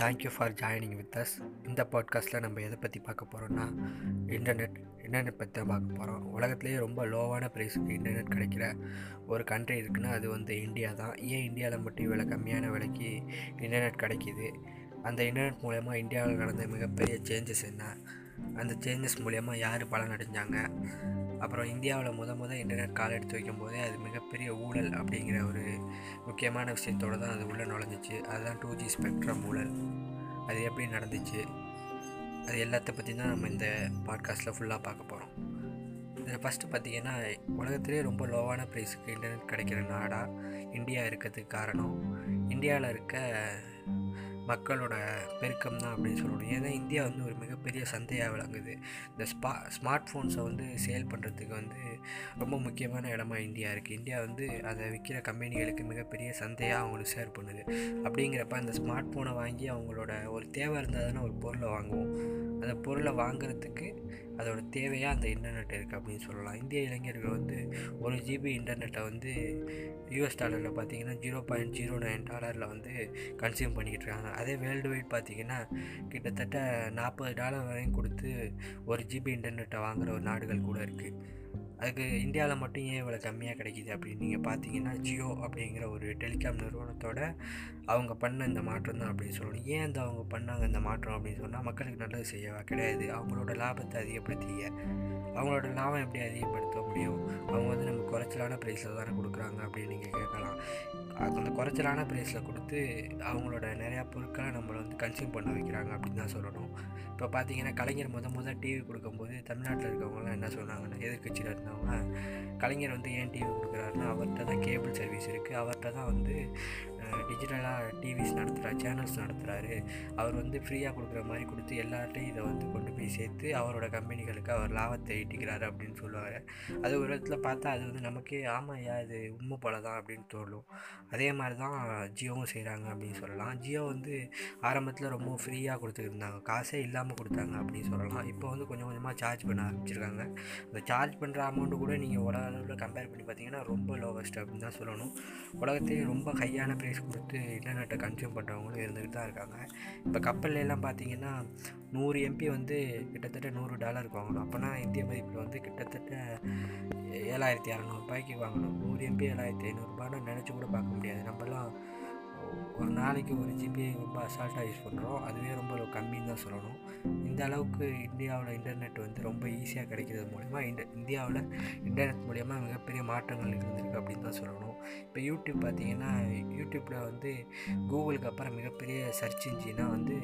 Thank you for joining with us இந்த பாட்காஸ்ட்டில் நம்ம எதை பற்றி பார்க்க போகிறோம்னா இன்டர்நெட் இன்டர்நெட் பற்றி தான் பார்க்க போகிறோம் உலகத்துலேயே ரொம்ப லோவான ப்ரைஸுக்கு இன்டர்நெட் கிடைக்கிற ஒரு கண்ட்ரி இருக்குன்னா அது வந்து இந்தியா தான். ஏன் இந்தியாவில் மட்டும் இவ்வளோ கம்மியான விலைக்கு இன்டர்நெட் கிடைக்கிது? அந்த இன்டர்நெட் மூலயமா இந்தியாவில் நடந்த மிகப்பெரிய சேஞ்சஸ் என்ன? அந்த சேஞ்சஸ் மூலயமா யார் பலன் அடைஞ்சாங்க அப்புறம் இந்தியாவில் முத முத இன்டர்நெட் கால் எடுத்து வைக்கும்போதே அது மிகப்பெரிய ஊழல் அப்படிங்கிற ஒரு முக்கியமான விஷயத்தோடு தான் அது உள்ளே நுழைஞ்சிச்சு. அதுதான் டூ ஜி ஸ்பெக்ட்ரம் ஊழல். அது எப்படி நடந்துச்சு? அது எல்லாத்த பற்றி தான் நம்ம இந்த பாட்காஸ்ட்டில் ஃபுல்லாக பார்க்க போகிறோம் இதில் ஃபஸ்ட்டு பார்த்திங்கன்னா உலகத்திலே ரொம்ப லோவான ப்ரைஸுக்கு இன்டர்நெட் கிடைக்கிற நாடாக இந்தியா இருக்கிறதுக்கு காரணம். இந்தியாவில் இருக்க மக்களோட பெருக்கம் தான் அப்படின்னு சொல்லணும். ஏன்னா இந்தியா வந்து ஒரு மிகப்பெரிய சந்தையாக விளங்குது. இந்த ஸ்பா ஸ்மார்ட் ஃபோன்ஸை வந்து சேல் பண்ணுறதுக்கு வந்து ரொம்ப முக்கியமான இடமா இந்தியா இருக்குது இந்தியா வந்து அதை விற்கிற கம்பெனிகளுக்கு மிகப்பெரிய சந்தையாக அவங்களுக்கு ஷேர் பண்ணுது. அப்படிங்கிறப்ப அந்த ஸ்மார்ட் ஃபோனை வாங்கி அவங்களோட ஒரு தேவை இருந்தால் தானே ஒரு பொருளை வாங்குவோம். அந்த பொருளை வாங்குறதுக்கு அதோட தேவையாக அந்த இன்டர்நெட் இருக்குது அப்படின்னு சொல்லலாம். இந்திய இளைஞர்கள் வந்து ஒரு ஜிபி இன்டர்நெட்டை வந்து யூஎஸ் டாலரில் பார்த்தீங்கன்னா ஜீரோ பாயிண்ட் ஜீரோ நைன் டாலரில் வந்து கன்சியூம் பண்ணிக்கிட்டு இருக்காங்க. அதே வேர்ல்டு வைட் பார்த்தீங்கன்னா கிட்டத்தட்ட நாற்பது டாலர் வரையும் கொடுத்து ஒரு ஜிபி இன்டர்நெட்டை வாங்குகிற ஒரு நாடுகள் கூட இருக்குது அதுக்கு இந்தியாவில் மட்டும் ஏன் இவ்வளோ கம்மியாக கிடைக்கிது? அப்படின்னு நீங்கள் பார்த்தீங்கன்னா ஜியோ அப்படிங்கிற ஒரு டெலிகாம் நிறுவனத்தோட அவங்க பண்ண இந்த மாற்றம் தான் அப்படின்னு சொல்லணும். ஏன் அந்த அவங்க பண்ணாங்க இந்த மாற்றம் அப்படின்னு சொன்னால் மக்களுக்கு நல்லது செய்யவா? கிடையாது. அவங்களோட லாபத்தை அதிகப்படுத்திய அவங்களோட லாபம் எப்படி அதிகப்படுத்த முடியும்? அவங்க வந்து நம்ம குறைச்சலான ப்ரைஸில் தானே கொடுக்குறாங்க அப்படின்னு நீங்கள் கேட்கலாம். அந்த குறைச்சலான ப்ரைஸில் கொடுத்து அவங்களோட நிறையா பொருட்களை நம்மளை வந்து கன்சியூம் பண்ண வைக்கிறாங்க அப்படின்னு தான் சொல்லணும். இப்போ பார்த்தீங்கன்னா கலைஞர் முத முதல் டிவி கொடுக்கும்போது தமிழ்நாட்டில் இருக்கவங்களாம் என்ன சொன்னாங்கன்னா எதிர்கட்சியில் இருந்தவங்க கலைஞர் வந்து ஏன் டிவி கொடுக்குறாருன்னா அவர்கிட்ட தான் கேபிள் சர்வீஸ் இருக்குது அவர்கிட்ட தான் வந்து டிஜிட்டலாக டிவிஸ் நடத்துகிறார் சேனல்ஸ் நடத்துகிறாரு அவர் வந்து ஃப்ரீயாக கொடுக்குற மாதிரி கொடுத்து எல்லார்ட்டையும் இதை வந்து கொண்டு போய் சேர்த்து அவரோட கம்பெனிகளுக்கு அவர் லாபத்தை ஈட்டிக்கிறாரு அப்படின்னு சொல்லுவார். அது ஒரு இடத்துல பார்த்தா அது வந்து நமக்கே ஆமாம் ஐயா இது உண்மை போல தான் அப்படின்னு தோணும். அதே மாதிரி தான் ஜியோவும் செய்கிறாங்க அப்படின்னு சொல்லலாம். ஜியோ வந்து ஆரம்பத்தில் ரொம்ப ஃப்ரீயாக கொடுத்துருந்தாங்க காசே இல்லாமல் கொடுத்தாங்க அப்படின்னு சொல்லலாம். இப்போ வந்து கொஞ்சம் கொஞ்சமாக சார்ஜ் பண்ண ஆரம்பிச்சிருக்காங்க. அந்த சார்ஜ் பண்ணுற அமௌண்ட்டு கூட நீங்கள் உலக அளவில் கம்பேர் பண்ணி பார்த்தீங்கன்னா ரொம்ப லோவஸ்ட் அப்படின்னு தான் சொல்லணும். உலகத்தையே ரொம்ப ஹையான ப்ரைஸ் வந்துட்டு இன்டர்நெட்டை கன்சியூம் பண்ணுறவங்களும் இருந்துக்கிட்டு தான் இருக்காங்க. இப்போ கப்பல்லாம் பார்த்தீங்கன்னா நூறு எம்பி வந்து கிட்டத்தட்ட நூறு டாலர் வாங்கணும். அப்போனா இந்திய மதிப்பில் வந்து கிட்டத்தட்ட ஏழாயிரத்தி இரநூறுபாய்க்கு வாங்கணும். நூறு எம்பி ஏழாயிரத்தி ஐநூறுரூபான்னு நினச்சி கூட பார்க்க முடியாது. நம்மலாம் ஒரு நாளைக்கு ஒரு ஜிபி ரொம்ப அசால்ட்டாக யூஸ் பண்ணுறோம் அதுவே ரொம்ப கம்மின்னு தான் சொல்லணும். இந்த அளவுக்கு இந்தியாவில் இன்டர்நெட் வந்து ரொம்ப ஈஸியாக கிடைக்கிறது மூலிமா இந்த இந்தியாவில் இன்டர்நெட் மூலிமா மிகப்பெரிய மாற்றங்கள் இருந்திருக்கு அப்படின்னு தான் சொல்லணும். இப்போ யூடியூப் பார்த்திங்கன்னா யூடியூப்பில் வந்து கூகுளுக்கு அப்புறம் மிகப்பெரிய சர்ச் இன்ஜினாக வந்து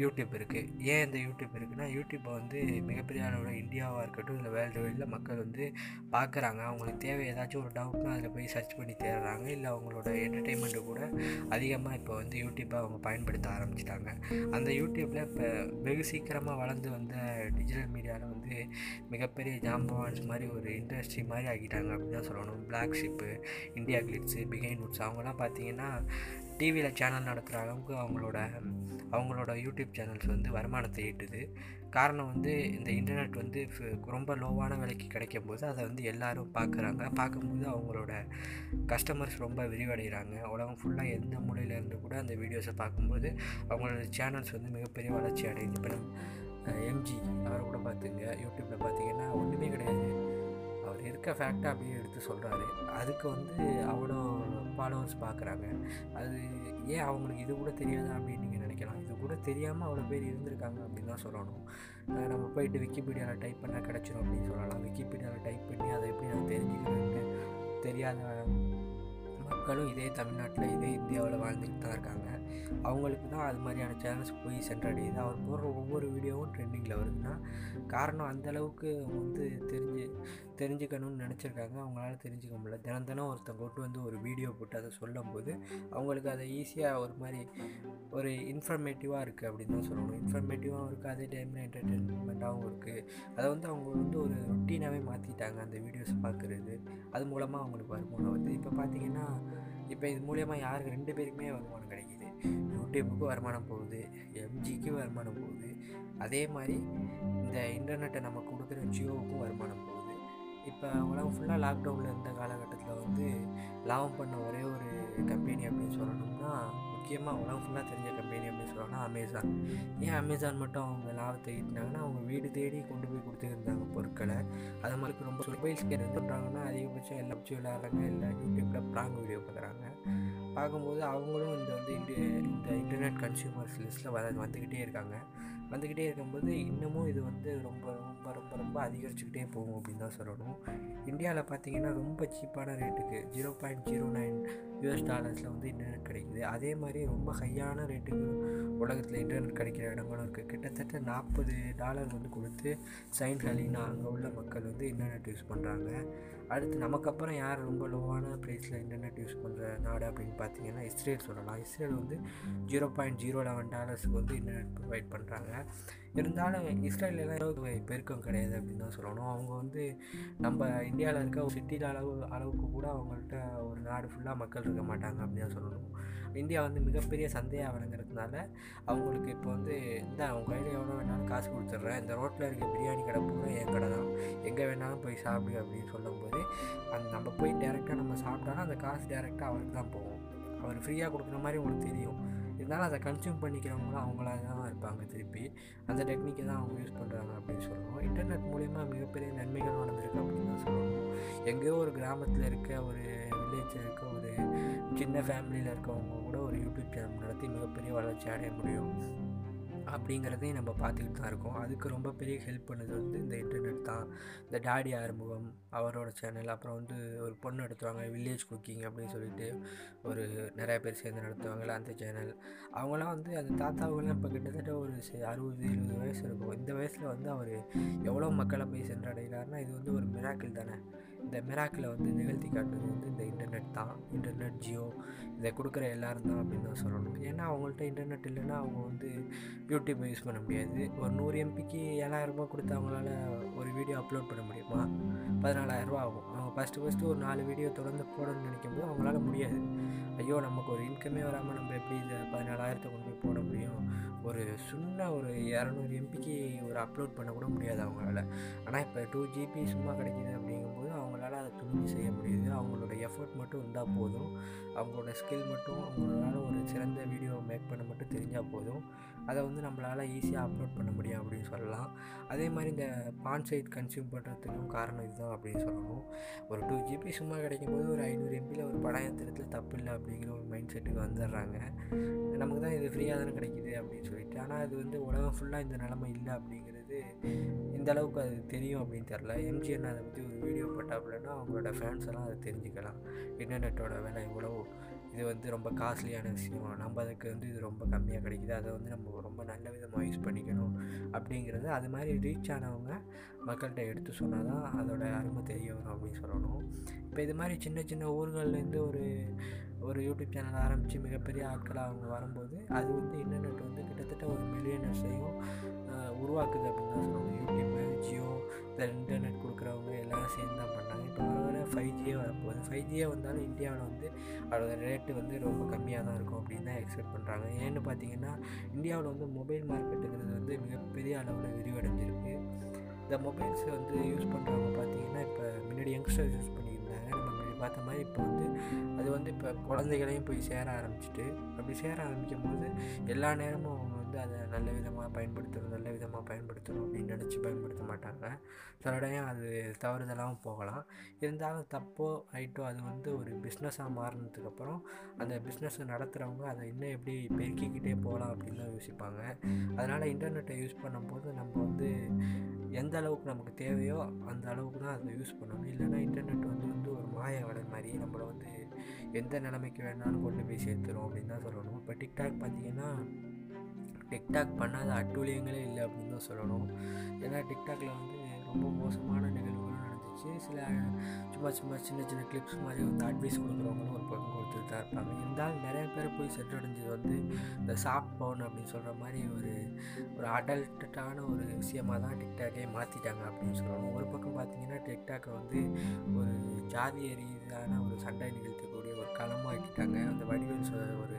யூடியூப் இருக்குது ஏன் இந்த யூடியூப் இருக்குன்னா யூடியூப்பை வந்து மிகப்பெரிய அளவில் இந்தியாவாக இருக்கட்டும் இல்லை வேர்ல்டு வைடில் மக்கள் வந்து பார்க்குறாங்க அவங்களுக்கு தேவை ஏதாச்சும் ஒரு டவுட்னா அதில் போய் சர்ச் பண்ணி தேடுறாங்க. இல்லை அவங்களோட என்டர்டெயின்மெண்ட்டு கூட அதிகமாக இப்போ வந்து யூடியூப்பை அவங்க பயன்படுத்த ஆரம்பிச்சிட்டாங்க. அந்த யூடியூப்பில் இப்போ வெகு சீக்கிரமாக வளர்ந்து வந்த டிஜிட்டல் மீடியாவில் வந்து மிகப்பெரிய ஜாம்பவான்ஸ் மாதிரி ஒரு இண்டஸ்ட்ரி மாதிரி ஆகிட்டாங்க அப்படின்னு தான் சொல்லணும். Black Sheep India Glitz Behindwoods அவங்களாம் பார்த்தீங்கன்னா டிவியில் சேனல் நடத்துகிற அளவுக்கு அவங்களோட அவங்களோட யூடியூப் சேனல்ஸ் வந்து வருமானத்தை ஈட்டுது. காரணம் வந்து இந்த இன்டர்நெட் வந்து ரொம்ப லோவான விலைக்கு கிடைக்கும் போது அதை வந்து எல்லோரும் பார்க்குறாங்க பார்க்கும்போது அவங்களோட கஸ்டமர்ஸ் ரொம்ப விரிவடைகிறாங்க உலகம் ஃபுல்லாக எந்த மூலையிலேருந்து கூட அந்த வீடியோஸை பார்க்கும்போது அவங்களோட சேனல்ஸ் வந்து மிகப்பெரிய வளர்ச்சி அடையுது. இப்போ நம்ம எம்ஜி அவரை கூட பார்த்துங்க யூடியூப்பில் பார்த்தீங்கன்னா ஒன்றுமே கிடையாது. இருக்க ஃபேக்டாக அப்படியே எடுத்து சொல்கிறாரு அதுக்கு வந்து அவ்வளோ ஃபாலோவர்ஸ் பார்க்குறாங்க அது ஏன் அவங்களுக்கு இது கூட தெரியாது அப்படின்னு நீங்கள் நினைக்கலாம். இது கூட தெரியாமல் அவ்வளோ பேர் இருந்திருக்காங்க அப்படின்னு தான் சொல்லணும். நம்ம போயிட்டு விக்கிபீடியாவில் டைப் பண்ணால் கிடச்சிரும் அப்படின்னு சொல்லலாம். விக்கிபீடியாவில் டைப் பண்ணி அதை எப்படி நான் தெரிஞ்சுக்கிறேன்னு தெரியாத மக்களும் இதே தமிழ்நாட்டில் இதே இந்தியாவில் வாழ்ந்துக்கிட்டு தான் இருக்காங்க. அவங்களுக்கு தான் அது மாதிரியான சேனல்ஸ் போய் சென்றடையுது. அவர் போடுற ஒவ்வொரு வீடியோவும் ட்ரெண்டிங்கில் வருதுன்னா காரணம் அந்தளவுக்கு அவங்க வந்து தெரிஞ்சு தெரிஞ்சுக்கணும்னு நினச்சிருக்காங்க. அவங்களால தெரிஞ்சுக்க முடியல. தினம் தினம் ஒருத்தன் கொண்டு வந்து ஒரு வீடியோ போட்டு அதை சொல்லும்போது அவங்களுக்கு அதை ஈஸியாக ஒரு மாதிரி ஒரு இன்ஃபர்மேட்டிவாக இருக்குது அப்படின்னு தான் சொல்லணும். இன்ஃபர்மேட்டிவாகவும் இருக்குது அதே டைமில் என்டர்டெயின்மெண்ட்டாகவும் இருக்குது அதை வந்து அவங்க வந்து ஒரு ரொட்டீனாக மாற்றிட்டாங்க அந்த வீடியோஸ் பார்க்குறது அது மூலமாக அவங்களுக்கு வருமானம் வந்து இப்போ பார்த்தீங்கன்னா இப்போ இது மூலயமா யாருக்கு ரெண்டு பேருக்குமே வருமானம் கிடைக்கிது. யூடியூப்புக்கு வருமானம் போகுது எம்ஜிக்கு வருமானம் போகுது. அதே மாதிரி இந்த இன்டர்நெட்டை நம்ம கொடுக்குற ஜியோவுக்கும் வருமானம் போகுது. இப்போ உலகம் ஃபுல்லாக லாக்டவுனில் இருந்த காலகட்டத்தில் வந்து லாபம் பண்ண ஒரே ஒரு கம்பெனி அப்படின்னு சொல்லணும்னா முக்கியமாக உலகம் ஃபுல்லாக தெரிஞ்ச கம்பெனி அப்படின்னு சொல்லுவாங்கன்னா அமேசான் ஏன் அமேசான் மட்டும் அவங்க லாபத்தை ஈட்டினாங்கன்னா அவங்க வீடு தேடி கொண்டு போய் கொடுத்துருந்தாங்க பொருட்களை. அது மாதிரி ரொம்ப மொபைல் ஸ்கேன் என்ன பண்ணுறாங்கன்னா அதிகபட்சம் எல்லா வச்சு விளையாடுறாங்க இல்லை யூடியூப்பில் ப்ராங் வீடியோ பார்க்குறாங்க பார்க்கும்போது அவங்களும் இந்த வந்து இந்த இன்டர்நெட் கன்சியூமர்ஸ் லிஸ்ட்டில் வர வந்துக்கிட்டே இருக்காங்க. வந்துக்கிட்டே இருக்கும்போது இன்னமும் இது வந்து ரொம்ப ரொம்ப ரொம்ப ரொம்ப அதிகரிச்சுக்கிட்டே போகும் அப்படின்னு தான் சொல்லணும். இந்தியாவில் பார்த்தீங்கன்னா ரொம்ப சீப்பான ரேட்டுக்கு zero point zero nine US டாலர்ஸில் வந்து இன்டர்நெட் கிடைக்குது. அதே மாதிரி ரொம்ப ஹையான ரேட்டுக்கு உலகத்தில் இன்டர்நெட் கிடைக்கிற இடங்களும் இருக்குது கிட்டத்தட்ட நாற்பது டாலர் வந்து கொடுத்து சைன் ஹலினா அங்கே உள்ள மக்கள் வந்து இன்டர்நெட் யூஸ் பண்ணுறாங்க அடுத்து நமக்கு அப்புறம் யார் ரொம்ப லோவான ப்ரைஸில் இன்டர்நெட் யூஸ் பண்ணுற நாடு அப்படின்னு பார்த்தீங்கன்னா இஸ்ரேல் சொல்லலாம். இஸ்ரேல் வந்து ஜீரோ பாயிண்ட் ஜீரோ லெவன் டாலர்ஸுக்கு வந்து இன்டர்நெட் ப்ரொவைட் பண்ணுறாங்க இருந்தாலும் இஸ்ரேலெலாம் பெருக்கம் கிடையாது அப்படின்னு தான் சொல்லணும். அவங்க வந்து நம்ம இந்தியாவில் இருக்க ஒரு சிட்டியில் அளவு அளவுக்கு கூட அவங்கள்ட்ட ஒரு நாடு ஃபுல்லாக மக்கள் இருக்க மாட்டாங்க அப்படின்னு தான் சொல்லணும். இந்தியா வந்து மிகப்பெரிய சந்தையாக வழங்குறதுனால அவங்களுக்கு இப்போ வந்து இந்த அவங்க கையில் எவ்வளோ வேணாலும் காசு கொடுத்துட்றேன். இந்த ரோட்டில் இருக்க பிரியாணி கடை பூரா என் கடை தான். எங்கே வேணாலும் போய் சாப்பிடு அப்படின்னு சொல்லும்போது அந்த நம்ம போய் டேரெக்டாக நம்ம சாப்பிட்டாலும் அந்த காசு டேரெக்டாக அவருக்கு தான் போகும். அவர் ஃப்ரீயாக கொடுக்குற மாதிரி உங்களுக்கு தெரியும். இருந்தாலும் அதை கன்சியூம் பண்ணிக்கிறவங்களும் அவங்களா தான் இருப்பாங்க திருப்பி. அந்த டெக்னிக்கை தான் அவங்க யூஸ் பண்ணுறாங்க அப்படின்னு சொல்லணும் இன்டர்நெட் மூலிமா மிகப்பெரிய நன்மைகள் நடந்திருக்கு அப்படின்னு தான் சொல்லணும் எங்கேயோ ஒரு கிராமத்தில் இருக்க ஒரு வில்லேஜில் இருக்க ஒரு சின்ன ஃபேமிலியில் இருக்கவங்க கூட ஒரு யூடியூப் சேனல் நடத்தி மிகப்பெரிய வளர்ச்சி அடைய முடியும். அப்படிங்கிறதையும் நம்ம பார்த்துக்கிட்டு தான் இருக்கோம். அதுக்கு ரொம்ப பெரிய ஹெல்ப் பண்ணது வந்து இந்த இன்டர்நெட் தான். இந்த டாடி ஆறுமுகம் அவரோட சேனல் அப்புறம் வந்து ஒரு பொண்ணு நடத்துவாங்க வில்லேஜ் குக்கிங் அப்படின்னு சொல்லிட்டு ஒரு நிறைய பேர் சேர்ந்து நடத்துவாங்கள்ல அந்த சேனல் அவங்களாம் வந்து அந்த தாத்தாவுகள்லாம் இப்போ கிட்டத்தட்ட ஒரு அறுபது எழுபது வயசு இருக்கும். இந்த வயசில் வந்து அவர் எவ்வளோ மக்களை போய் சென்றடைகிறாருன்னா இது வந்து ஒரு மிராக்கிள் தானே. இந்த மிராக்கில் வந்து நிகழ்த்தி காட்டுறது வந்து இந்த இன்டர்நெட் தான். இன்டர்நெட் ஜியோ இதை கொடுக்குற எல்லோரும் தான் அப்படின்னு தான் சொல்லணும். ஏன்னா அவங்கள்ட்ட இன்டர்நெட் இல்லைன்னா அவங்க வந்து யூடியூப் யூஸ் பண்ண முடியாது. ஒரு நூறு எம்பிக்கு ஏழாயிரரூபா கொடுத்து அவங்களால ஒரு வீடியோ அப்லோட் பண்ண முடியுமா? பதினாலாயிரரூபா ஆகும். அவங்க ஃபஸ்ட்டு ஃபஸ்ட்டு ஒரு நாலு வீடியோ தொடர்ந்து போடணும்னு நினைக்கும் போது அவங்களால முடியாது. ஐயோ நமக்கு ஒரு இன்கமே வராமல் நம்ம எப்படி இதை பதினாலாயிரத்தை கொண்டு போய் போட முடியும்? ஒரு சின்ன ஒரு இரநூறு எம்பிக்கு ஒரு அப்லோட் பண்ண கூட முடியாது அவங்களால. ஆனால் இப்போ டூ ஜிபி சும்மா கிடைக்கிது அப்படிங்கும்போது அவங்களால அதை துணிஞ்சு செய்ய முடியுது. அவங்களோட எஃபர்ட் மட்டும் இருந்தால் போதும். அவங்களோட ஸ்கில் மட்டும் அவங்களால ஒரு சிறந்த வீடியோ மேக் பண்ண மட்டும் தெரிஞ்சால் போதும். அதை வந்து நம்மளால் ஈஸியாக அப்லோட் பண்ண முடியும் அப்படின்னு சொல்லலாம். அதே மாதிரி இந்த பான் சைட் கன்சியூம் பண்ணுறதுக்கும் காரணம் இதுதான் அப்படின்னு சொல்லணும். ஒரு டூ ஜிபி சும்மா கிடைக்கும்போது ஒரு ஐநூறு எம்பியில் ஒரு படம் ஏற்றுறதுல தப்பு இல்லை அப்படிங்கிற ஒரு மைண்ட் செட்டுக்கு வந்துடுறாங்க. நமக்கு தான் இது ஃப்ரீயாக தானே கிடைக்கிது அப்படின்னு சொல்லிட்டு ஆனால் அது வந்து உலகம் ஃபுல்லாக இந்த நிலமை இல்லை அப்படிங்கிறது இந்த அளவுக்கு அது தெரியும் அப்படின்னு தெரில எம்ஜிஎன் அதை பற்றி ஒரு வீடியோ போட்டாப்புலன்னா அவங்களோட ஃபேன்ஸ் எல்லாம் அதை தெரிஞ்சுக்கலாம். இன்டர்நெட்டோட விலை இவ்வளோ இது வந்து ரொம்ப காஸ்ட்லியான விஷயம்? நம்ம அதுக்கு வந்து இது ரொம்ப கம்மியாக கிடைக்குது? அதை வந்து நம்ம ரொம்ப நல்ல விதமாக யூஸ் பண்ணிக்கணும் அப்படிங்கிறது அது மாதிரி ரீச் ஆனவங்க மக்கள்கிட்ட எடுத்து சொன்னால் தான் அதோட அருமை தெரிய வரும் அப்படின்னு சொல்லணும். இப்போ இது மாதிரி சின்ன சின்ன ஊர்கள்லேருந்து ஒரு ஒரு யூடியூப் சேனல் ஆரம்பித்து மிகப்பெரிய ஆட்களாக அவங்க வரும்போது அது வந்து இன்டர்நெட் வந்து கிட்டத்தட்ட ஒரு மில்லியனர்ஸையும் உருவாக்குது அப்படின்னு தான் சொல்லணும் யூடியூப்பு ஜியோ இந்த இன்டர்நெட் கொடுக்குறவங்க எல்லாரும் சேர்ந்து தான் பண்ணாங்க இப்போ வர வர ஃபைவ் ஜியே வரப்போகுது. ஃபைவ் ஜியே வந்தாலும் இந்தியாவில் வந்து அதோட ரேட்டு வந்து ரொம்ப கம்மியாக தான் இருக்கும் அப்படின்னு தான் எக்ஸ்பெக்ட் பண்ணுறாங்க ஏன்னு பார்த்தீங்கன்னா இந்தியாவில் வந்து மொபைல் மார்க்கெட்டுங்கிறது வந்து மிகப்பெரிய அளவில் விரிவடைஞ்சிருக்கு. இந்த மொபைல்ஸை வந்து யூஸ் பண்ணுறவங்க பார்த்தீங்கன்னா இப்போ முன்னாடி யங்ஸ்டர்ஸ் யூஸ் பண்ணி பார்த்த மாதிரி இப்போ வந்து அது வந்து இப்போ குழந்தைகளையும் போய் சேர ஆரம்பிச்சிட்டு அப்படி சேர ஆரம்பிக்கும் போது எல்லா நேரமும் அவங்க வந்து அதை நல்ல விதமாக பயன்படுத்தணும் நல்ல விதமாக பயன்படுத்தணும் அப்படின்னு நினச்சி பயன்படுத்த மாட்டாங்க. சில இடையும் அது தவறுதலாகவும் போகலாம். இருந்தாலும் தப்போ ரைட்டோ அது வந்து ஒரு பிஸ்னஸாக மாறினதுக்கப்புறம் அந்த பிஸ்னஸை நடத்துகிறவங்க அதை இன்னும் எப்படி பெருக்கிக்கிட்டே போகலாம் அப்படின்னு தான் யோசிப்பாங்க. அதனால் இன்டர்நெட்டை யூஸ் பண்ணும்போது நம்ம வந்து எந்த அளவுக்கு நமக்கு தேவையோ அந்த அளவுக்கு தான் அதை யூஸ் பண்ணணும். இல்லைன்னா இன்டர்நெட் வந்து வந்து ஒரு மாய வடல் மாதிரி நம்மளை வந்து எந்த நிலைமைக்கு வேணாலும் கொண்டு போய் சேர்த்துரும் அப்படின்னு தான் சொல்லணும். இப்போ டிக்டாக் பார்த்தீங்கன்னா டிக்டாக் பண்ணாத அட்டூழியங்களே இல்லை அப்படின்னு தான் சொல்லணும். ஏன்னா டிக்டாக்ல வந்து ரொம்ப மோசமான நிகழ்வுகள் நடந்துச்சு. சில சும்மா சும்மா சின்ன சின்ன கிளிப்ஸ் மாதிரி வந்து அட்வைஸ் கொடுக்குறவங்களும் ஒரு பக்கம் கொடுத்துட்டு தான் இருப்பாங்க. இருந்தாலும் நிறைய பேர் போய் சென்றடைஞ்சது வந்து இந்த சாஃப்ட் பவுன் அப்படின்னு சொல்கிற மாதிரி ஒரு ஒரு அடல்ட்டான ஒரு விஷயமாக தான் டிக்டாக்கே மாற்றிட்டாங்க அப்படின்னு சொல்லணும். ஒரு பக்கம் பார்த்தீங்கன்னா டிக்டாக்கை வந்து ஒரு ஜாதிய ரீதியான ஒரு சண்டை நிகழ்த்தக்கூடிய ஒரு களமாக்கிட்டாங்க அந்த வடிவேல் ஒரு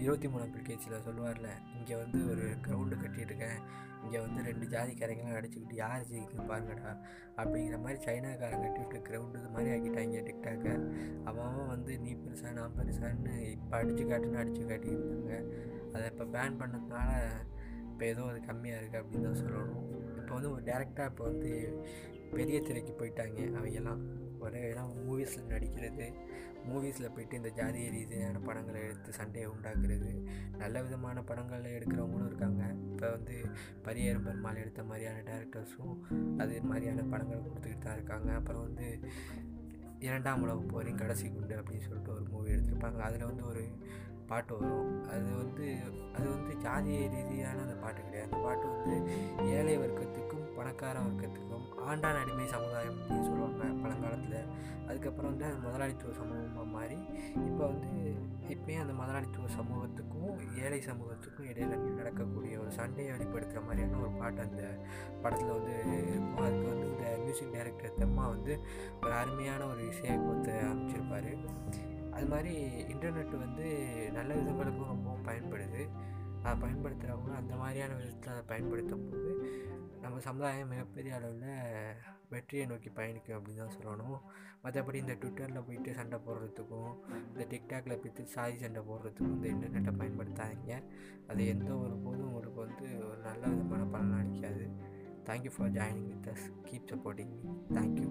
இருபத்தி மூணாம் பில்கேட்ஸில் சொல்லுவார்ல இங்கே வந்து ஒரு கிரவுண்டு கட்டிட்டுருக்கேன். இங்கே வந்து ரெண்டு ஜாதிக்காரங்களாம் அடிச்சுக்கிட்டு யார் ஜெயிக்குன்னு பாருங்கடா அப்படிங்கிற மாதிரி சைனாக்காரன் கட்டிவிட்டு கிரவுண்டு இது மாதிரி ஆக்கிட்டாங்க டிக்டாக்கை அவன் வந்து நீ பெருசா நான் பெருசான்னு இப்போ அடித்து காட்டுன்னு அடித்து காட்டியிருந்தாங்க. அதை இப்போ பேன் பண்ணதுனால இப்போ ஏதோ அது கம்மியாக இருக்குது அப்படின்னு தான் சொல்லணும். இப்போ வந்து ஒரு டேரெக்டாக இப்போ வந்து பெரிய திரைக்கு போயிட்டாங்க. அவங்கெல்லாம் ஒரே எல்லாம் மூவிஸில் நடிக்கிறது. மூவிஸில் போயிட்டு இந்த ஜாதிய ரீதியான படங்களை எடுத்து சண்டையை உண்டாக்குறது நல்ல விதமான படங்களில் எடுக்கிறவங்களும் இருக்காங்க. இப்போ வந்து பரியேறும் பெருமாள் எடுத்த மாதிரியான டேரக்டர்ஸும் அது மாதிரியான படங்கள் கொடுத்துக்கிட்டு தான் இருக்காங்க. அப்புறம் வந்து இரண்டாம் உலக போரின் கடைசி குண்டு அப்படின்னு சொல்லிட்டு ஒரு மூவி எடுத்திருப்பாங்க. அதில் வந்து ஒரு பாட்டு வரும். அது வந்து அது வந்து ஜாதிய ரீதியான அந்த பாட்டு கிடையாது. அந்த பாட்டு வந்து ஏழை வர்க்கத்துக்கும் பணக்கார வர்க்கத்துக்கும் ஆண்டான் அடிமை சமுதாயம் அப்படின்னு சொல்லுவாங்க பழங்காலத்தில். அதுக்கப்புறம் வந்து அது முதலாளித்துவ சமூகமாக மாறி இப்போ வந்து இப்போயும் அந்த முதலாளித்துவ சமூகத்துக்கும் ஏழை சமூகத்துக்கும் இடையில நடக்கக்கூடிய ஒரு சண்டையை வெளிப்படுத்துகிற மாதிரியான ஒரு பாட்டு அந்த படத்தில் வந்து இருக்கும். அதுக்கு வந்து இந்த மியூசிக் டைரக்டர் தெம்மா வந்து ஒரு அருமையான ஒரு இசையமைப்பத்தை அமைச்சிருப்பார். அது மாதிரி இன்டர்நெட் வந்து நல்ல விதங்களுக்கும் ரொம்பவும் பயன்படுது. அதை பயன்படுத்துகிறவங்க அந்த மாதிரியான விதத்தில் அதை பயன்படுத்தும் போது நம்ம சமுதாயம் மிகப்பெரிய அளவில் வெற்றியை நோக்கி பயணிக்கும் அப்படின்னு தான் சொல்லணும். மற்றபடி இந்த ட்விட்டரில் போயிட்டு சண்டை போடுறதுக்கும் இந்த டிக்டாக்ல போயிட்டு சாதி சண்டை போடுறதுக்கும் இந்த இன்டர்நெட்டை பயன்படுத்தாதீங்க. அது எந்த ஒரு போதும் உங்களுக்கு வந்து ஒரு நல்ல விதமான பலன் அளிக்காது. Thank you for joining with us keep supporting me thank you